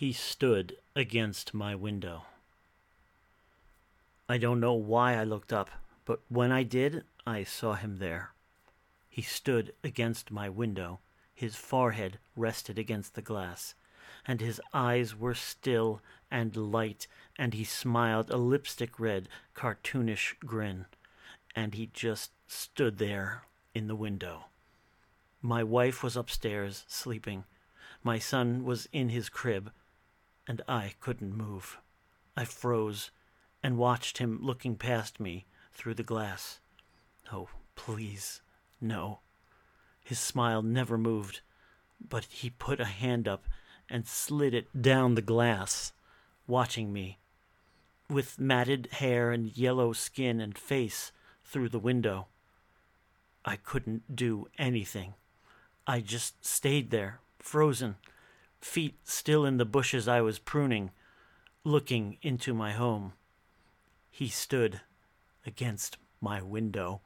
He stood against my window. I don't know why I looked up, but when I did, I saw him there. He stood against my window, his forehead rested against the glass, and his eyes were still and light, and he smiled a lipstick red, cartoonish grin, and he just stood there in the window. My wife was upstairs, sleeping. My son was in his crib, and I couldn't move. I froze and watched him looking past me through the glass. Oh, please, no. His smile never moved, but he put a hand up and slid it down the glass, watching me. With matted hair and yellow skin and face through the window. I couldn't do anything. I just stayed there, frozen, feet still in the bushes I was pruning, looking into my home. He stood against my window.